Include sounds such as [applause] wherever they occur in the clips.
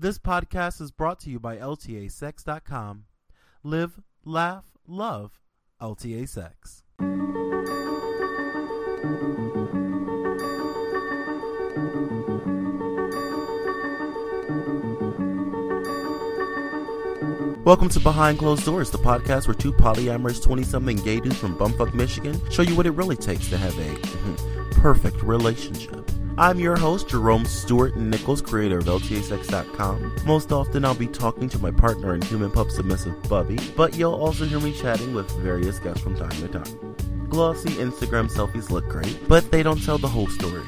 This podcast is brought to you by LTASex.com. Live, laugh, love LTA Sex. Welcome to Behind Closed Doors, the podcast where two polyamorous 20 something gay dudes from Bumfuck, Michigan show you what it really takes to have a [laughs] perfect relationship. I'm your host, Jerome Stewart Nichols, creator of LTASex.com. Most often, I'll be talking to my partner and human pup submissive Bubby, but you'll also hear me chatting with various guests from time to time. Glossy Instagram selfies look great, but they don't tell the whole story.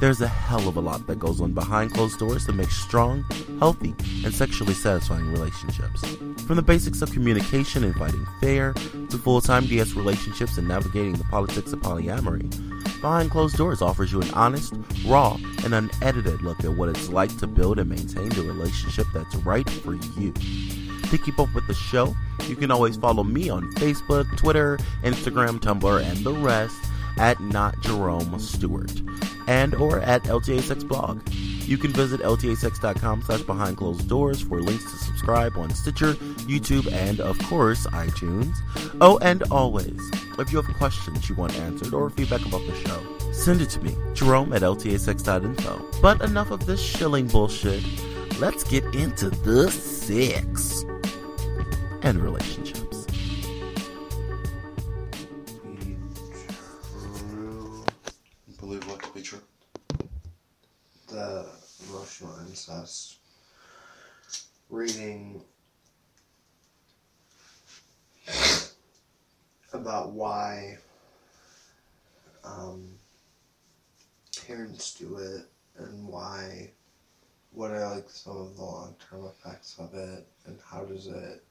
There's a hell of a lot that goes on behind closed doors to make strong, healthy, and sexually satisfying relationships. From the basics of communication and fighting fair, to full-time DS relationships and navigating the politics of polyamory, Behind Closed Doors offers you an honest, raw, and unedited look at what it's like to build and maintain the relationship that's right for you. To keep up with the show, you can always follow me on Facebook, Twitter, Instagram, Tumblr, and the rest at not Jerome Stewart and or at LTA Sex blog. You can visit ltasex.com slash behind closed doors for links to subscribe on Stitcher, YouTube, and of course iTunes. Oh, and always, if you have questions you want answered or feedback about the show, send it to me, Jerome at ltasex.info. But enough of this shilling bullshit. Let's get into the sex and relationships. Reading about why um, parents do it and why, what are like some of the long term effects of it and how does it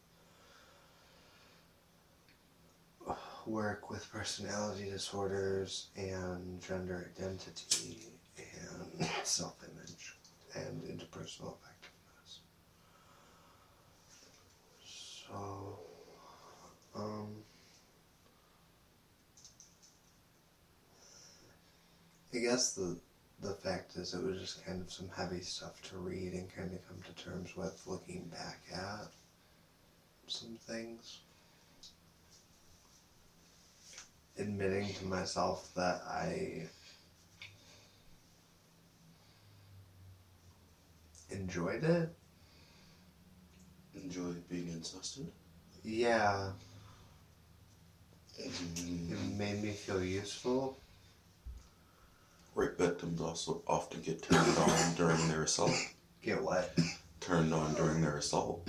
work with personality disorders and gender identity and self image and interpersonal effectiveness. So, um, I guess the the fact is it was just kind of some heavy stuff to read and kind of come to terms with looking back at some things admitting to myself that I enjoyed it. Enjoy being incested. Yeah, it Mm, made me feel useful. Rape victims also often get turned on during their assault. Get what? Turned on during their assault.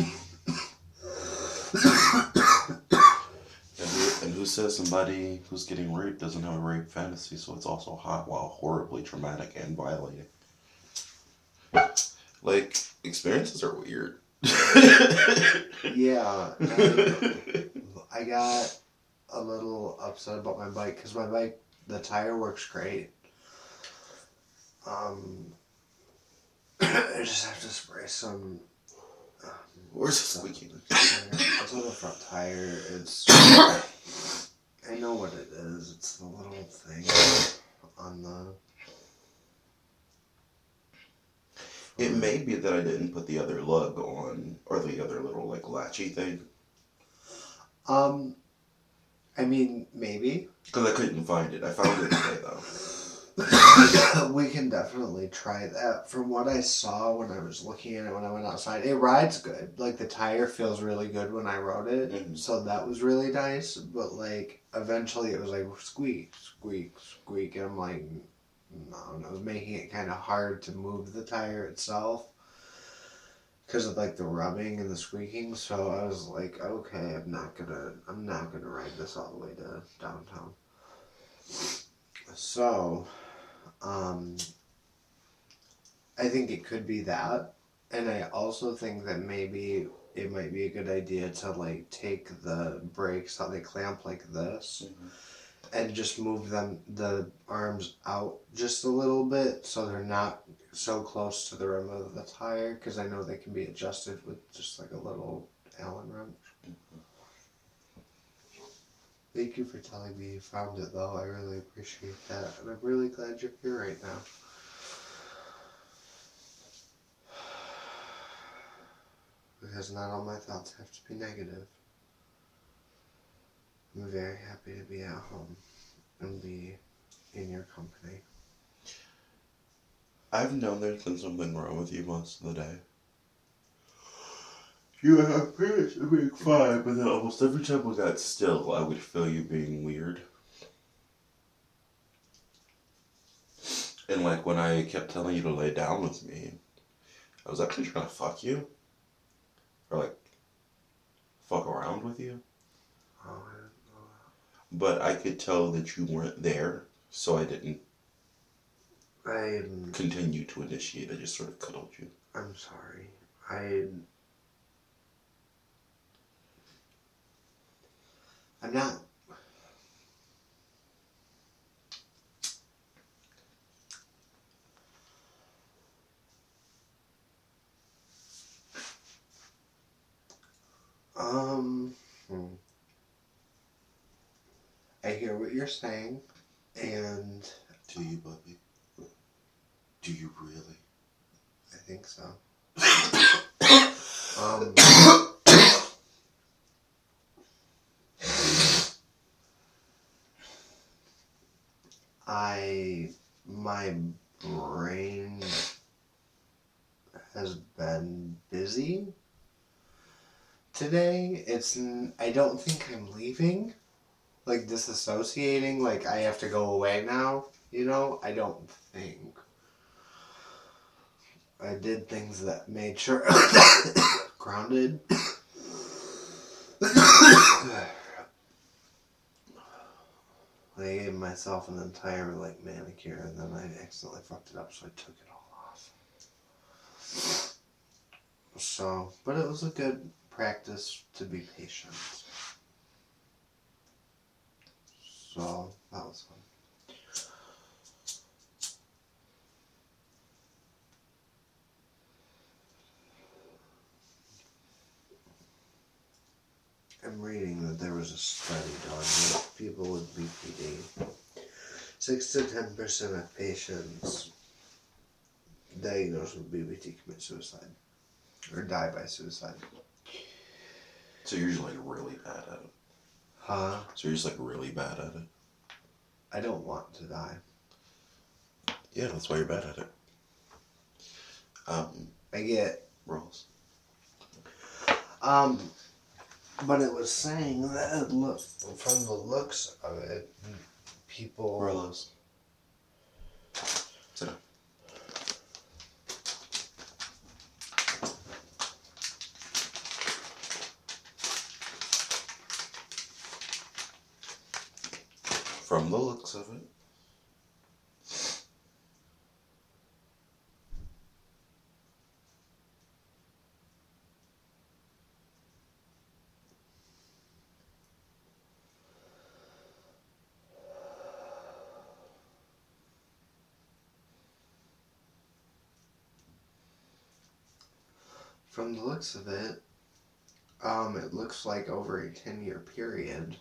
And who, and who says somebody who's getting raped doesn't have a rape fantasy, so it's also hot while horribly traumatic and violating? Like, experiences are weird. Yeah, [laughs] I got a little upset about my bike because my bike, the tire works great. Um, [coughs] I just have to spray some. Um, Where's the squeaking? It's on the front tire. It's. [coughs] I know what it is. It's the little thing on the. It may be that I didn't put the other lug on, or the other little, like, latchy thing. Um, I mean, maybe. Because I couldn't find it. I found it today, though. [coughs] we can definitely try that. From what I saw when I was looking at it when I went outside, it rides good. Like the tire feels really good when I rode it, Mhm. so that was really nice. But like eventually, it was like squeak, squeak, squeak, and I'm like, and it was making it kind of hard to move the tire itself because of like the rubbing and the squeaking. So I was like, okay, I'm not gonna, I'm not gonna ride this all the way to downtown. So, um, I think it could be that, and I also think that maybe it might be a good idea to like take the brakes how they clamp like this, and just move them the arms out just a little bit so they're not so close to the rim of the tire because I know they can be adjusted with just like a little Allen wrench. Thank you for telling me you found it though. I really appreciate that. And I'm really glad you're here right now. [sighs] because not all my thoughts have to be negative. I'm very happy to be at home and be in your company. I've known there's been something wrong with you most of the day. You have appearance to being fine, but then almost every time we got still, I would feel you being weird. And like when I kept telling you to lay down with me, I was actually trying to fuck you. Or like fuck around with you. Oh, I didn't know But I could tell that you weren't there, so I didn't. I'm, continue to initiate. I just sort of cuddled you. I'm sorry. I. I'm not. Um. hmm. I hear what you're saying, and Do you, Bubby? Do you really? I think so. [coughs] um, I my brain has been busy today. It's I don't think I'm leaving. Like disassociating, like I have to go away now, you know? I don't think. I did things that made sure [coughs] grounded. [coughs] I gave myself an entire like manicure and then I accidentally fucked it up so I took it all off. So, but it was a good practice to be patient. So, that was fun. I'm reading that there was a study done with people with BPD. Six to ten percent of patients diagnosed with BPD commit suicide or die by suicide. So just really bad at it. Huh? So you're just like really bad at it. I don't want to die. Yeah, that's why you're bad at it. Um, I get rolls. um, but it was saying that look from the looks of it, people. Rollos. Sit down. From the looks of it. From the looks of it, um, it looks like over a ten year period.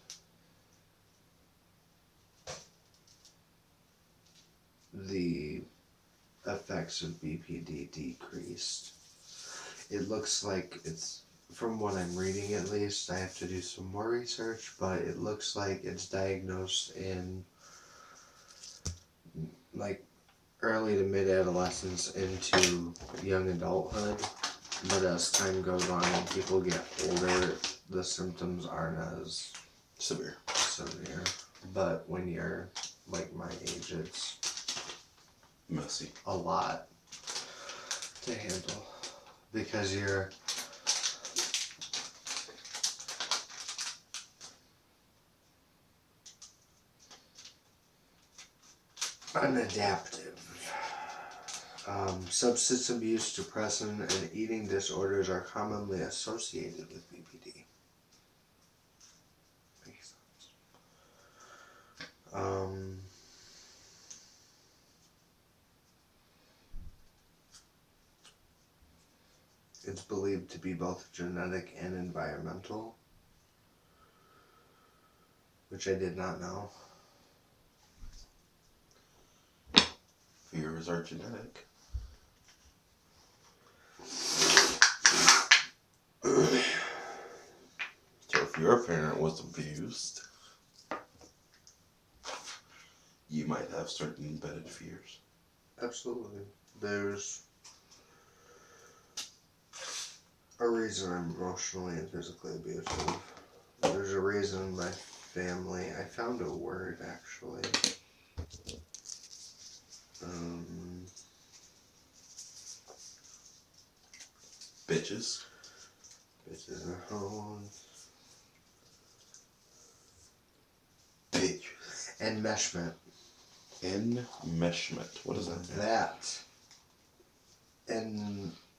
The effects of BPD decreased. It looks like it's, from what I'm reading at least, I have to do some more research, but it looks like it's diagnosed in like early to mid adolescence into young adulthood. But as time goes on and people get older, the symptoms aren't as Severe. severe. But when you're like my age, it's Messy. a lot to handle because you're unadaptive. Um, substance abuse, depression, and eating disorders are commonly associated with BPD. Um, It's believed to be both genetic and environmental, which I did not know. Fears are genetic. So if your parent was abused, you might have certain embedded fears. Absolutely. There's a reason I'm emotionally and physically abusive. There's a reason my family. I found a word actually. Um, Bitches. bitches and hoes. Bitch. Enmeshment. Enmeshment. What is that? That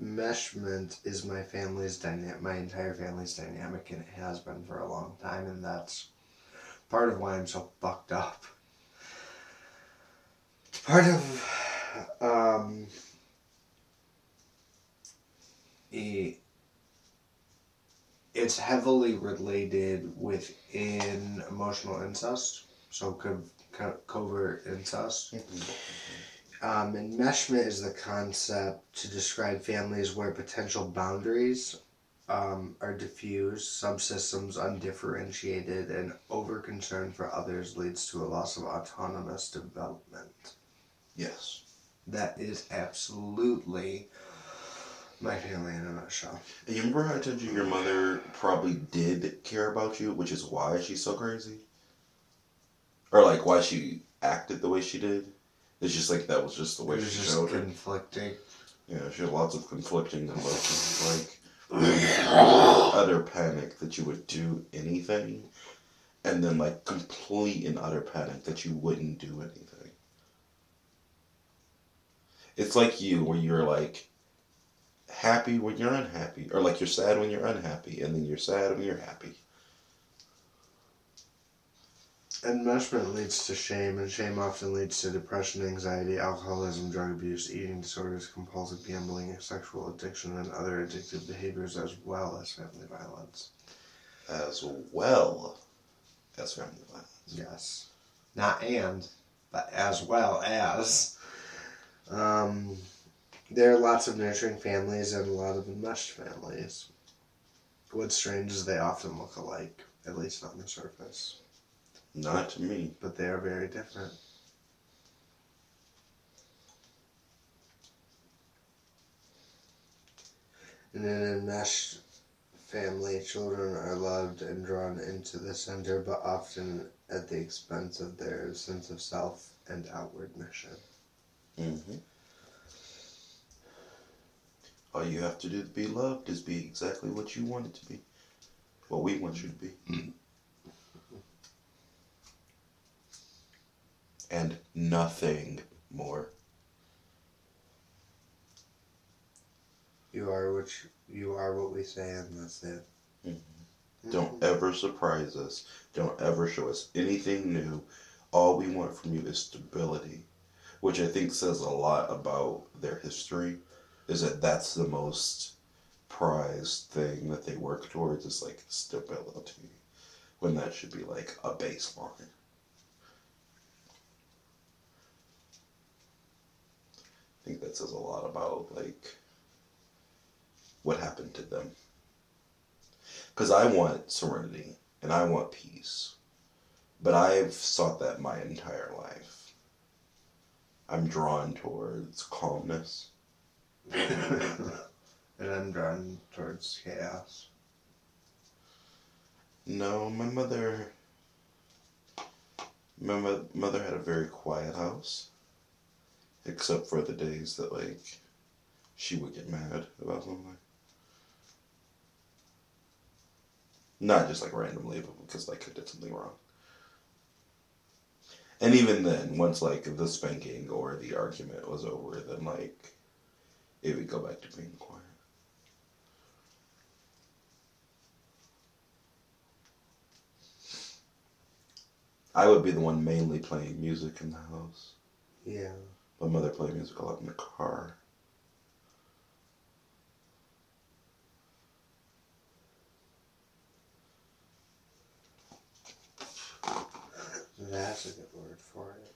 enmeshment is my family's dynamic, my entire family's dynamic, and it has been for a long time, and that's part of why I'm so fucked up. It's Part of um, e- it's heavily related within emotional incest, so co- co- covert incest. Um, enmeshment is the concept to describe families where potential boundaries um, are diffused, subsystems undifferentiated, and over concern for others leads to a loss of autonomous development. Yes. That is absolutely my family in a nutshell. And you remember how I told you your mother probably did care about you, which is why she's so crazy? Or like why she acted the way she did? It's just like that was just the way she just showed it. conflicting. Yeah, she had lots of conflicting emotions, like [sighs] utter panic that you would do anything, and then like complete and utter panic that you wouldn't do anything. It's like you, where you're like happy when you're unhappy, or like you're sad when you're unhappy, and then you're sad when you're happy. Enmeshment leads to shame, and shame often leads to depression, anxiety, alcoholism, drug abuse, eating disorders, compulsive gambling, sexual addiction, and other addictive behaviors, as well as family violence. As well as family violence. Yes. Not and, but as well as. Um, there are lots of nurturing families and a lot of enmeshed families. What's strange is they often look alike, at least on the surface, Not to me. but they are very different. And In an enmeshed family, children are loved and drawn into the center, but often at the expense of their sense of self and outward mission. hmm All you have to do to be loved is be exactly what you want it to be. What we want you to be. And nothing more. You are what you, you are what we say, and that's it. Mm-hmm. Don't ever surprise us. Don't ever show us anything new. All we want from you is stability, which I think says a lot about their history. Is that that's the most prized thing that they work towards is like stability, when that should be like a baseline. I think that says a lot about like what happened to them. Because I want serenity and I want peace. But I've sought that my entire life. I'm drawn towards calmness. [laughs] and I'm drawn towards chaos. No, my mother. My mo- mother had a very quiet house. Except for the days that, like, she would get mad about something. Not just like randomly, but because like I did something wrong. And even then, once like the spanking or the argument was over, then like it would go back to being quiet. I would be the one mainly playing music in the house. Yeah. My mother played music a lot in the car. That's a good word for it.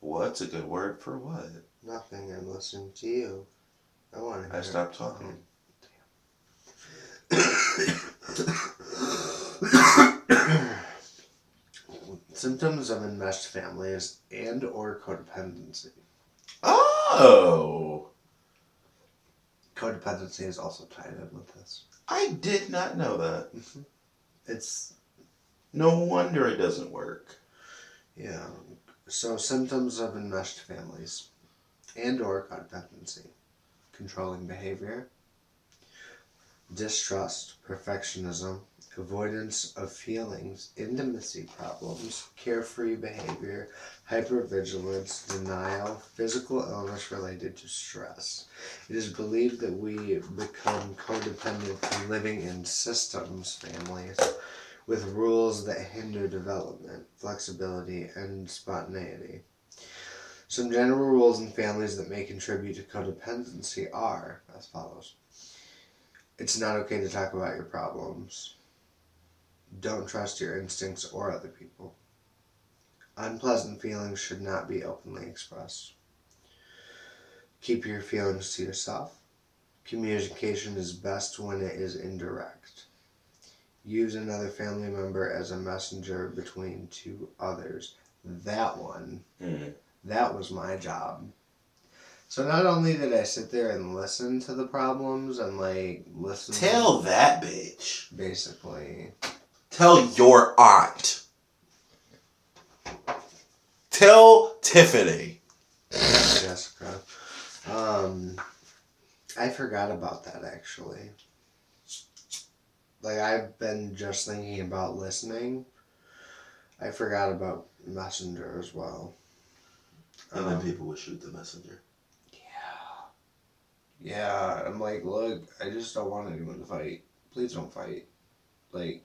What's a good word for what? Nothing. I'm listening to you. I want to. I stopped talking. Symptoms of enmeshed families and or codependency. Oh, Codependency is also tied in with this. I did not know that. Mm-hmm. It's No wonder it doesn't work. yeah. So symptoms of enmeshed families and or codependency. Controlling behavior. Distrust, perfectionism, avoidance of feelings, intimacy problems, carefree behavior, hypervigilance, denial, physical illness related to stress. It is believed that we become codependent from living in systems families with rules that hinder development, flexibility, and spontaneity. Some general rules in families that may contribute to codependency are as follows. It's not okay to talk about your problems. Don't trust your instincts or other people. Unpleasant feelings should not be openly expressed. Keep your feelings to yourself. Communication is best when it is indirect. Use another family member as a messenger between two others. That one, Mm. that was my job. So not only did I sit there and listen to the problems and like listen Tell that bitch. basically Tell your aunt. Tell Tiffany. Jessica. Um, I forgot about that actually. Like I've been just thinking about listening. I forgot about Messenger as well. And then Um, people would shoot the messenger. Yeah, I'm like, look, I just don't want anyone to fight. Please don't fight. Like,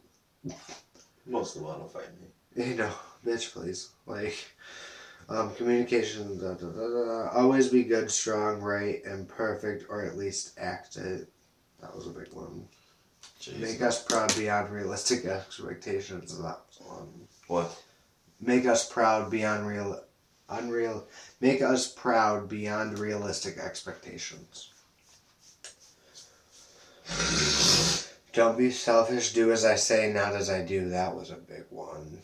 Most of them don't fight me. [laughs] you know, bitch, please. Like, um, communication, da, da, da, da, always be good, strong, right, and perfect, or at least act it. That was a big one. Make us proud beyond realistic expectations. That was one. What? Make us proud beyond real, unreal. Make us proud beyond realistic expectations. Don't be selfish. Do as I say, not as I do. That was a big one.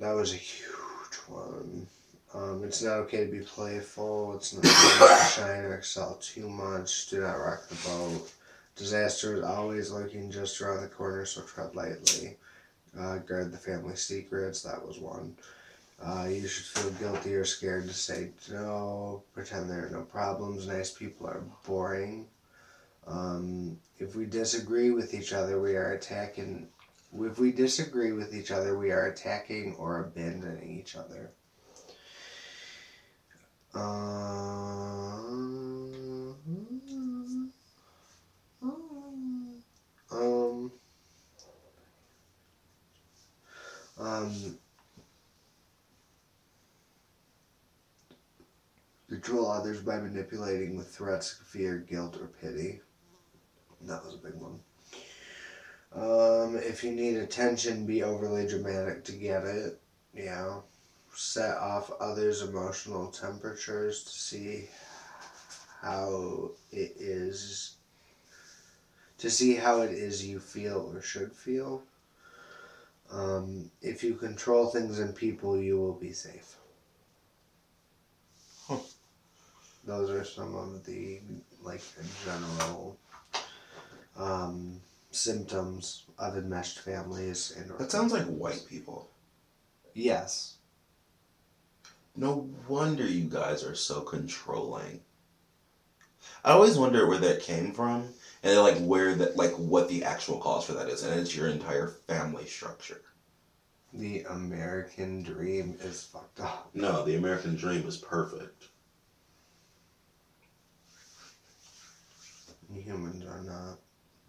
That was a huge one. Um, it's not okay to be playful. It's not okay to shine or excel too much. Do not rock the boat. Disaster is always lurking just around the corner, so tread lightly. Uh, guard the family secrets. That was one. Uh, you should feel guilty or scared to say no. Pretend there are no problems. Nice people are boring. Um, if we disagree with each other, we are attacking. If we disagree with each other, we are attacking or abandoning each other. Um, um, um, control others by manipulating with threats, fear, guilt, or pity. That was a big one. Um, if you need attention, be overly dramatic to get it. Yeah. Set off others' emotional temperatures to see how it is. To see how it is you feel or should feel. Um, if you control things and people, you will be safe. Huh. Those are some of the like general um, symptoms of enmeshed families and That sounds like white people. yes No wonder you guys are so controlling. I always wonder where that came from, and like where that, like what the actual cause for that is, and it's your entire family structure. the American dream is fucked up. No, the American dream is perfect. Humans are not.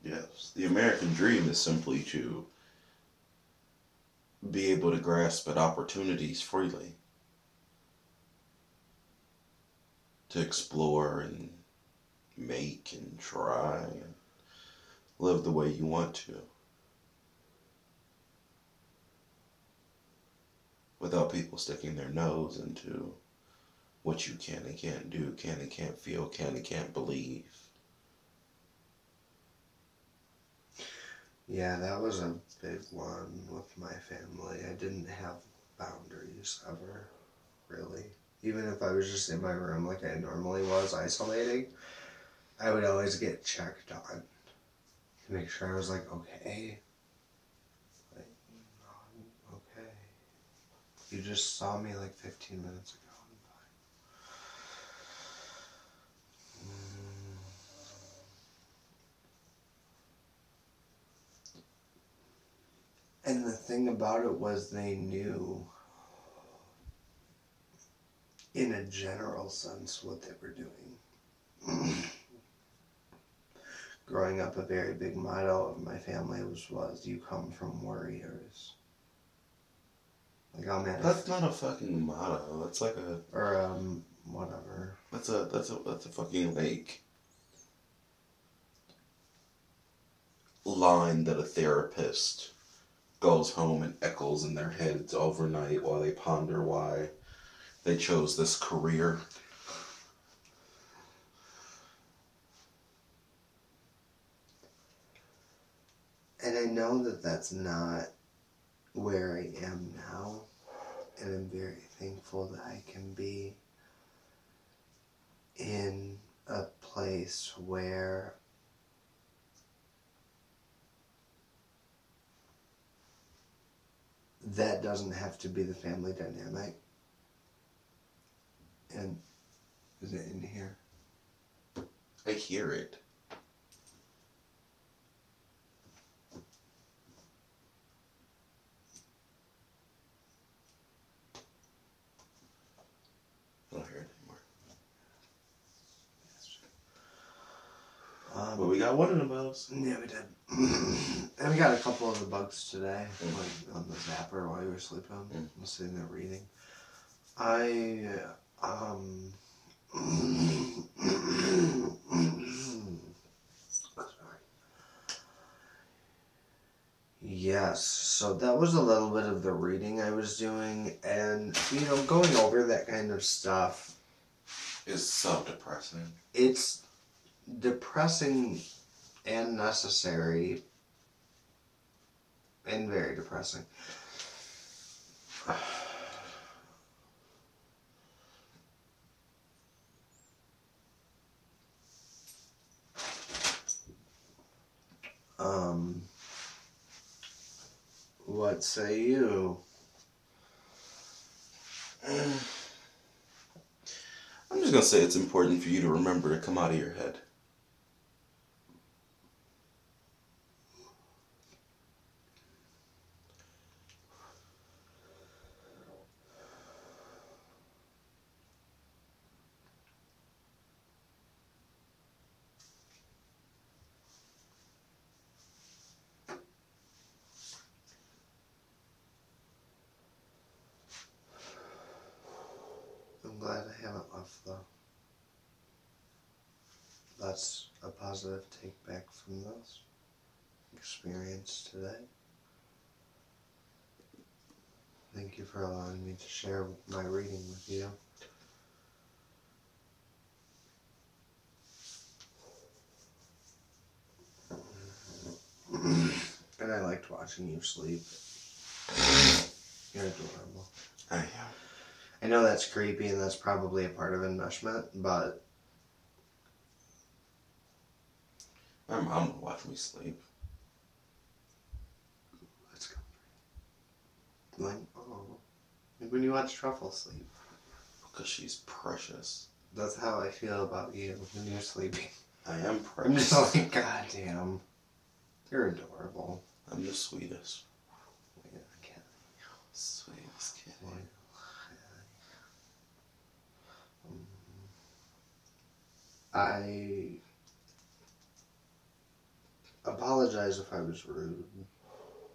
Yes, the American dream is simply to be able to grasp at opportunities freely, to explore and make and try and live the way you want to. Without people sticking their nose into what you can and can't do, can and can't feel, can and can't believe. Yeah, that was a big one with my family. I didn't have boundaries ever, really. Even if I was just in my room like I normally was, isolating, I would always get checked on to make sure I was like, okay. Like, okay. You just saw me like 15 minutes ago. And the thing about it was they knew in a general sense what they were doing. [clears throat] Growing up, a very big motto of my family was, was you come from warriors. Like I'm at That's not a fucking motto. That's like a or um whatever. that's a that's a that's a fucking like line that a therapist goes home and echoes in their heads overnight while they ponder why they chose this career. And I know that that's not where I am now, and I'm very thankful that I can be in a place where that doesn't have to be the family dynamic. And is it in here? I hear it. I don't hear it anymore. Um, But we got one of those. Yeah, we did. [clears throat] and we got a couple of the bugs today, like on the zapper while you were sleeping. Mm. I was sitting there reading. I, um. Sorry. [coughs] Yes, so that was a little bit of the reading I was doing, and, you know, going over that kind of stuff, is so depressing. it's depressing and necessary and very depressing. [sighs] Um, what say you? [sighs] I'm just gonna say it's important for you to remember to come out of your head. I'm glad I haven't left though. That's a positive take back from this experience today. Thank you for allowing me to share my reading with you. [clears throat] and I liked watching you sleep. You're adorable. I am. I know that's creepy and that's probably a part of enmeshment, but My mom would watch me sleep. let's go. Like, oh. Like when you watch Truffle sleep. Because she's precious. That's how I feel about you when you're sleeping. I am precious. [laughs] I'm just like, God damn. You're adorable. I'm the sweetest. Yeah, I can't. Sweetest kid. Um, I apologize if I was rude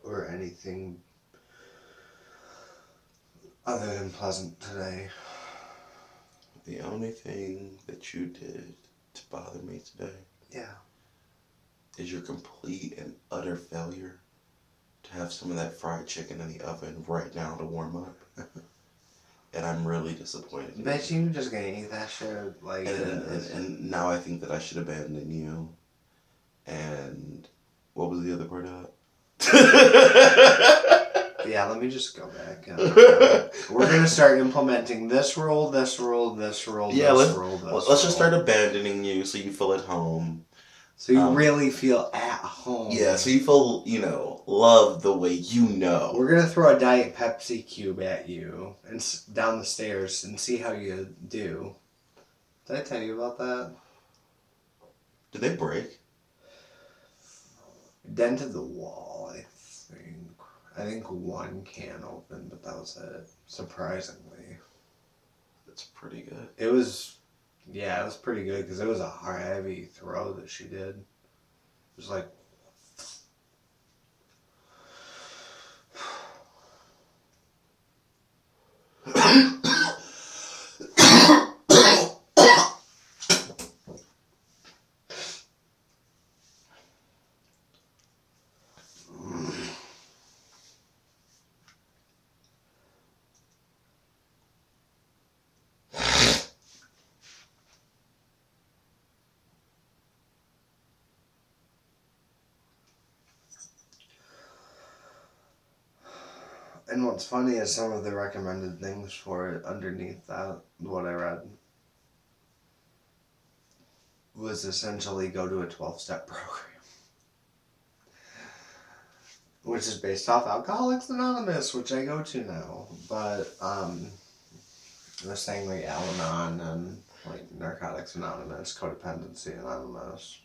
or anything other than pleasant today. The only thing that you did to bother me today Yeah. is your complete and utter failure to have some of that fried chicken in the oven right now to warm up. [laughs] and I'm really disappointed. in Bet you. just gonna eat that shit like And, and, and, and now I think that I should abandon you. And what was the other part of that? [laughs] Yeah, let me just go back. and- [laughs] We're gonna start implementing this rule, this rule, this rule, Yeah, this let's- rule, this Let's just start abandoning you so you feel at home. So you um, really feel at home. Yeah, so you feel, you know, loved the way you know. We're gonna throw a diet Pepsi cube at you and s- down the stairs and see how you do. Did I tell you about that? Did they break? Dented the wall. I think. I think one can open, but that was it. Surprisingly, That's pretty good. it was. Yeah, it was pretty good because it was a hard, heavy throw that she did. It was like. [clears throat] And what's funny is some of the recommended things for it underneath that, what I read, was essentially go to a 12 step [laughs] program. Which is based off Alcoholics Anonymous, which I go to now. But, um, they're like Al Anon and like Narcotics Anonymous, Codependency Anonymous.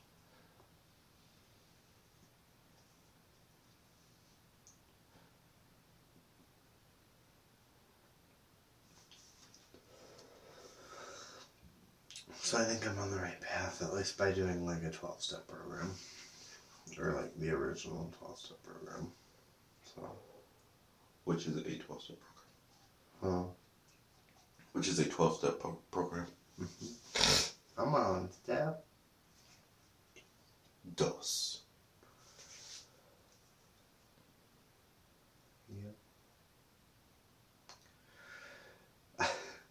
So I think I'm on the right path, at least by doing like a 12 step program. Or like the original 12 step program. So, Which is a 12 step program. well, Which is a 12 step pro- program. Mm-hmm. I'm on step. Dos.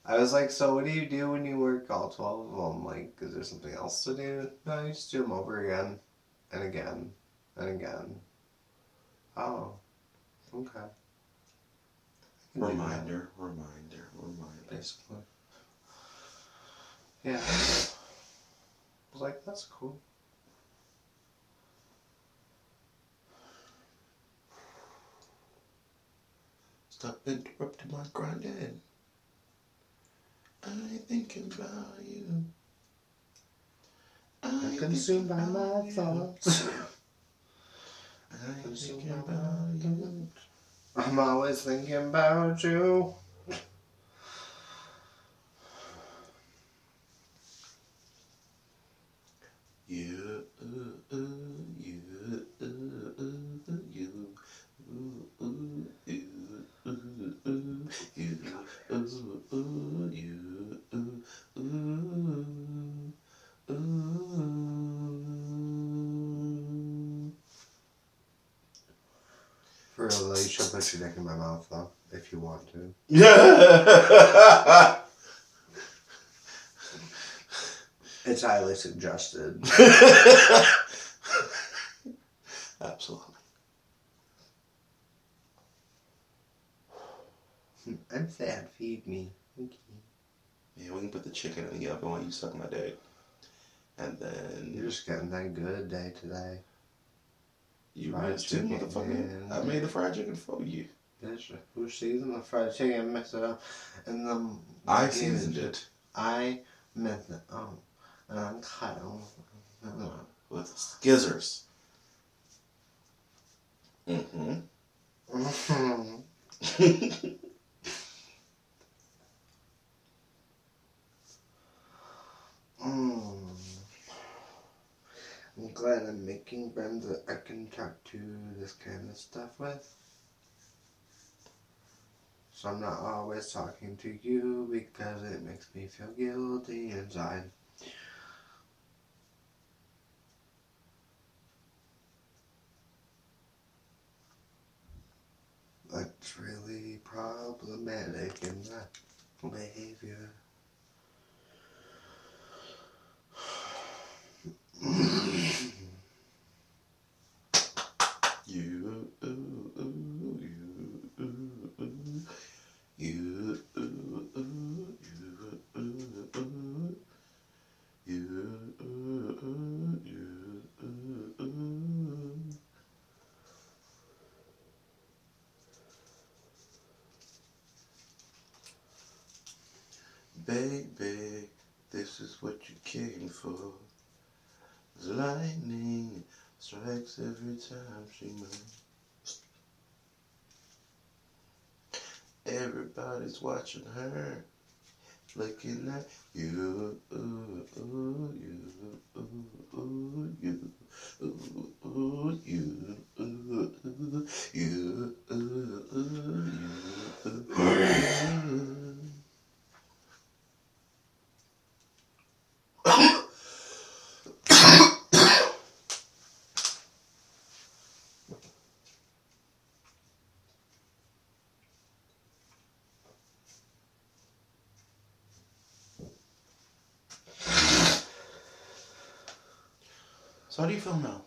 I was like, so what do you do when you work all 12 of them? Like, is there something else to do? No, you just do them over again and again and again. Oh, okay. I can do that, Reminder, reminder, reminder. Basically. Yeah. I was like, that's cool. Stop interrupting my grinding. I thinking about you. I'm consumed by my thoughts. [laughs] I Consumed thinking by you. I'm always thinking about. You, uh, uh, you, uh, uh, you, uh, uh, you, uh, uh, you, uh, uh, you, uh, uh, uh. For real though, you should put your dick in my mouth though, if you want to. Yeah. [laughs] It's highly suggested. [laughs] Absolutely. Hmm, I'm sad, feed me. Thank you. Yeah, we can put the chicken in the oven while you suck my dick. And then You're just getting that good day today. Fried chicken, motherfucker. I made the fried chicken for you. Bitch, who seasoned the fried chicken, mix it up, and then I seasoned it I mixed it up, and I'm cut with skizzers. Mm-hmm. [laughs] Mm. I'm glad I'm making friends that I can talk to this kind of stuff with. So I'm not always talking to you because it makes me feel guilty inside. That's really problematic in that behavior. you, ooh, ooh, you, ooh, Baby, this is what you came for. The lightning strikes every time she moves. Everybody's watching her, looking at you, ooh, ooh, you, ooh, ooh, you, ooh, ooh, you, ooh, ooh, you, ooh, ooh. So how do you feel now?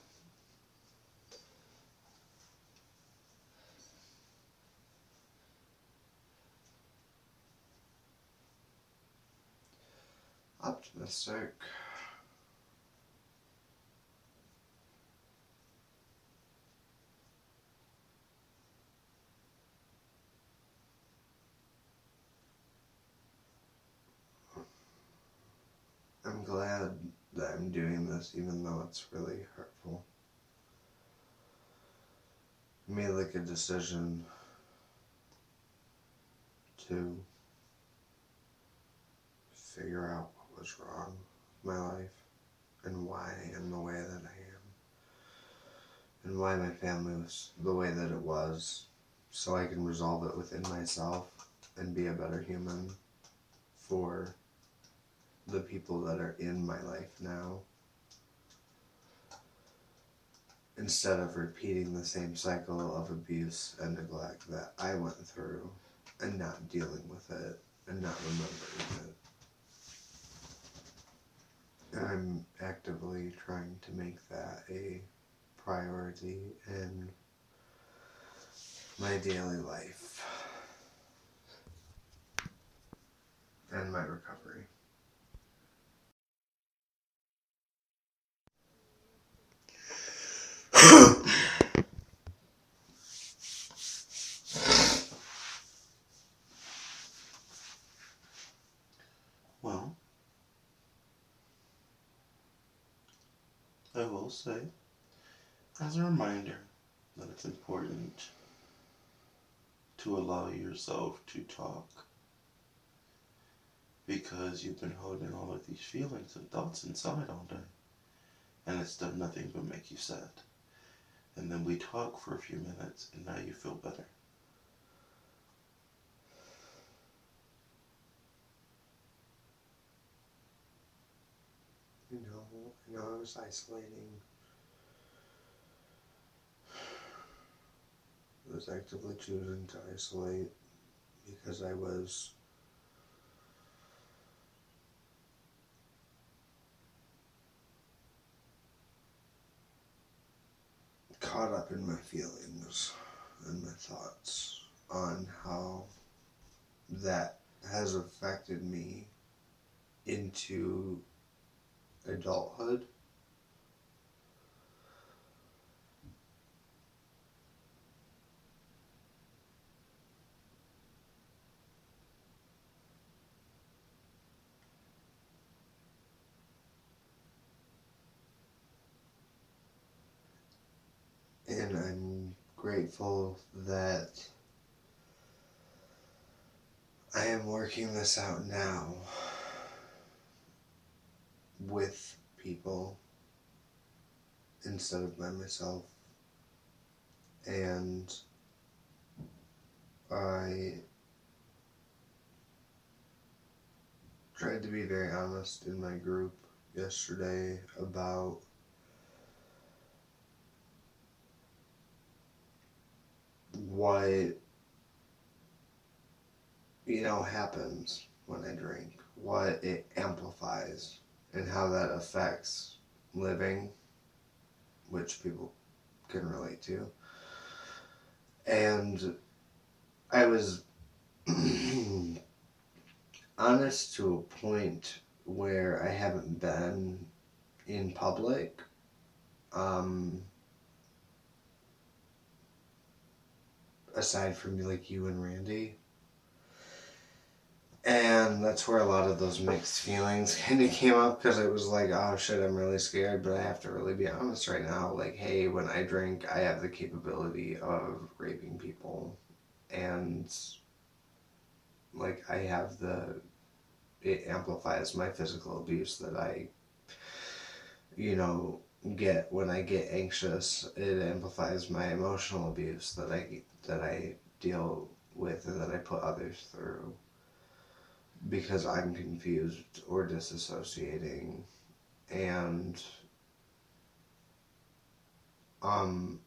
Optimistic. I'm glad that I'm doing this even though it's really hurtful. I made like a decision to figure out what was wrong with my life and why I am the way that I am and why my family was the way that it was so I can resolve it within myself and be a better human for the people that are in my life now instead of repeating the same cycle of abuse and neglect that I went through and not dealing with it and not remembering it. I'm actively trying to make that a priority in my daily life and my recovery. Well, I will say, as a reminder, that it's important to allow yourself to talk because you've been holding all of these feelings and thoughts inside all day, and it's done nothing but make you sad. And then we talk for a few minutes, and now you feel better. You know, know, I was isolating. I was actively choosing to isolate because I was caught up in my feelings and my thoughts on how that has affected me into adulthood. And I'm grateful that I am working this out now with people instead of by myself. And I tried to be very honest in my group yesterday about what you know happens when I drink, what it amplifies and how that affects living, which people can relate to. And I was [clears throat] honest to a point where I haven't been in public. Um, aside from like you and Randy. And that's where a lot of those mixed feelings [laughs] kind of came up because it was like, oh shit, I'm really scared, but I have to really be honest right now. Like, hey, when I drink, I have the capability of raping people. And, like, I have the. It amplifies my physical abuse that I, you know, get when I get anxious. It amplifies my emotional abuse that I that I deal with and that I put others through because I'm confused or disassociating and um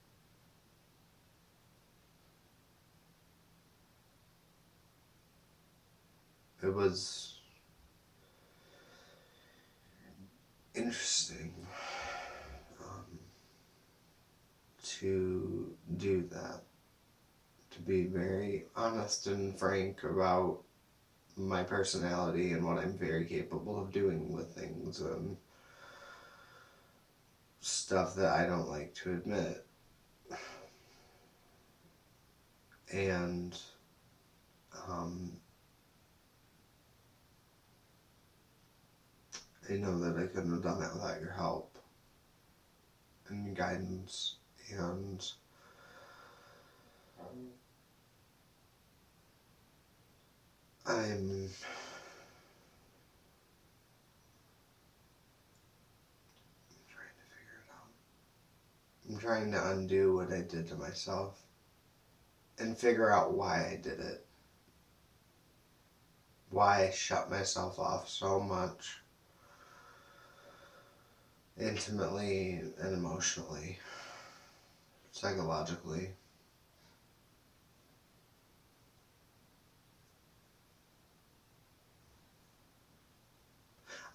it was interesting um, to do that to be very honest and frank about my personality and what I'm very capable of doing with things and stuff that I don't like to admit. And um, I know that I couldn't have done that without your help and guidance and I'm trying to figure it out. I'm trying to undo what I did to myself and figure out why I did it. Why I shut myself off so much intimately and emotionally, psychologically.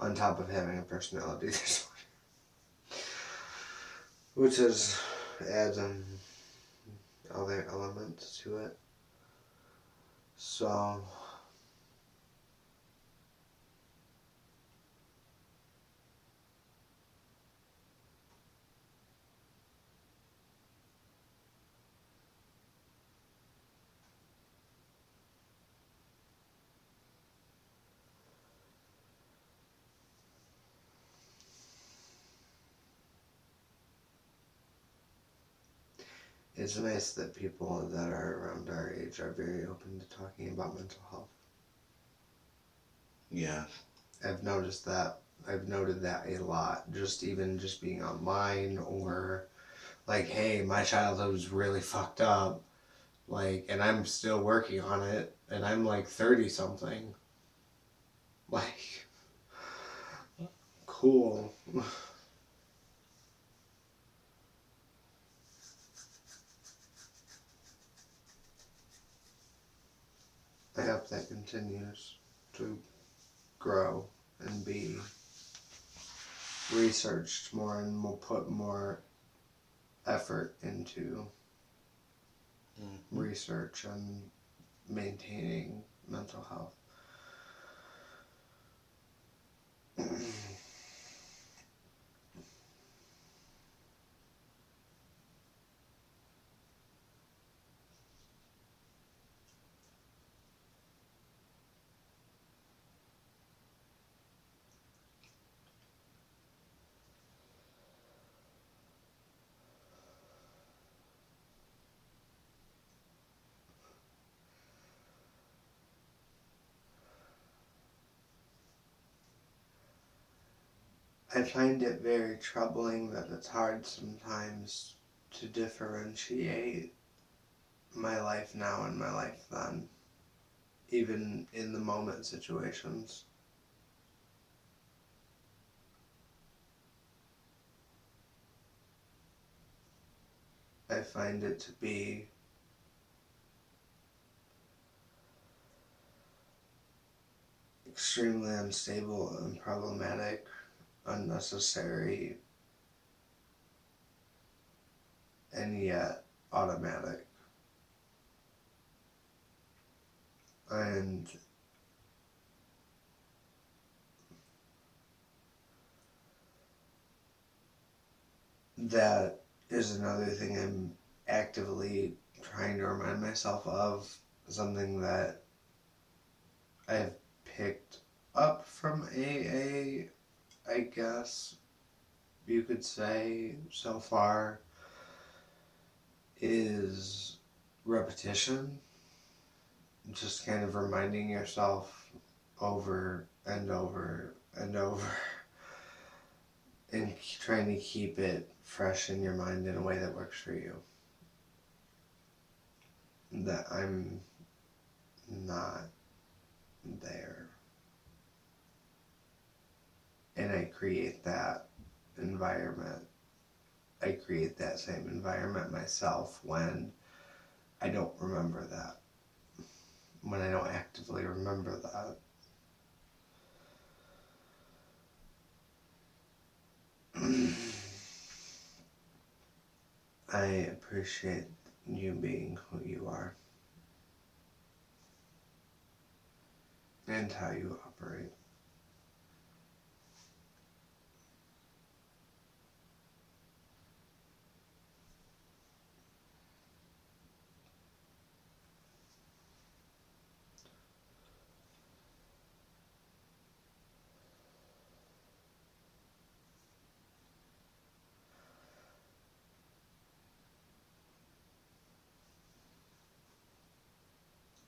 On top of having a personality [laughs] disorder, which is adds um, other elements to it. So. It's nice that people that are around our age are very open to talking about mental health. Yeah. I've noticed that. I've noted that a lot. Just even just being online or like, hey, my childhood was really fucked up. Like, and I'm still working on it, and I'm like 30 something. Like, cool. [laughs] I hope that continues to grow and be researched more and we'll put more effort into Mm-hmm. research and maintaining mental health. [clears throat] I find it very troubling that it's hard sometimes to differentiate my life now and my life then, even in the moment situations. I find it to be extremely unstable and problematic unnecessary and yet automatic. And that is another thing I'm actively trying to remind myself of, something that I've picked up from AA, I guess you could say so far, is repetition. Just kind of reminding yourself over and over and over [laughs] and trying to keep it fresh in your mind in a way that works for you. That I'm not there. And I create that environment. I create that same environment myself when I don't remember that. When I don't actively remember that. [clears throat] I appreciate you being who you are and how you operate.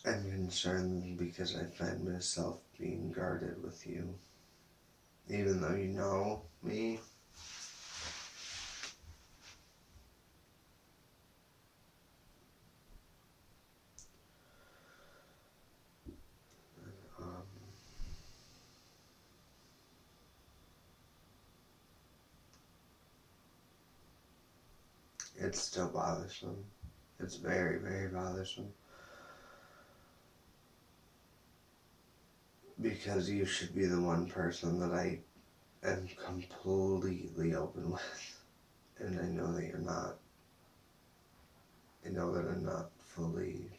I'm because I find myself being guarded with you. Even though you know me. Um, it's still bothersome. It's very, very bothersome. Because you should be the one person that I am completely open with. And I know that you're not. I know that I'm not fully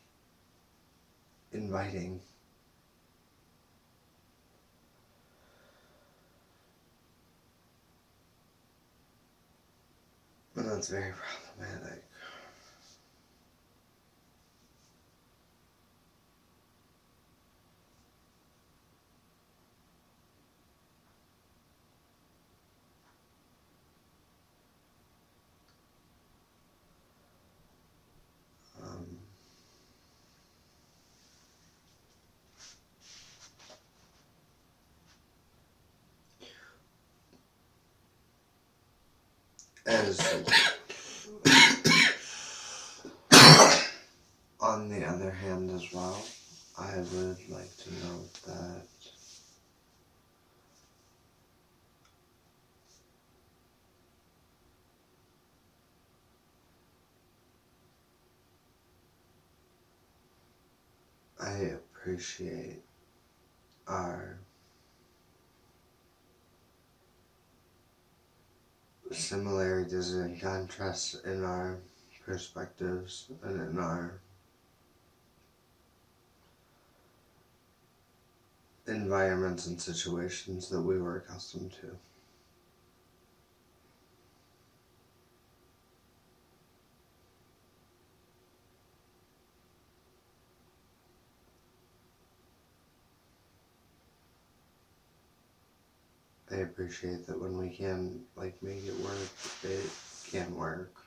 inviting. And that's very problematic. As on the other hand as well, I would like to note that I appreciate our similarities and contrasts in our perspectives and in our environments and situations that we were accustomed to. I appreciate that when we can like make it work, it can work.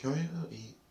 Can we go eat?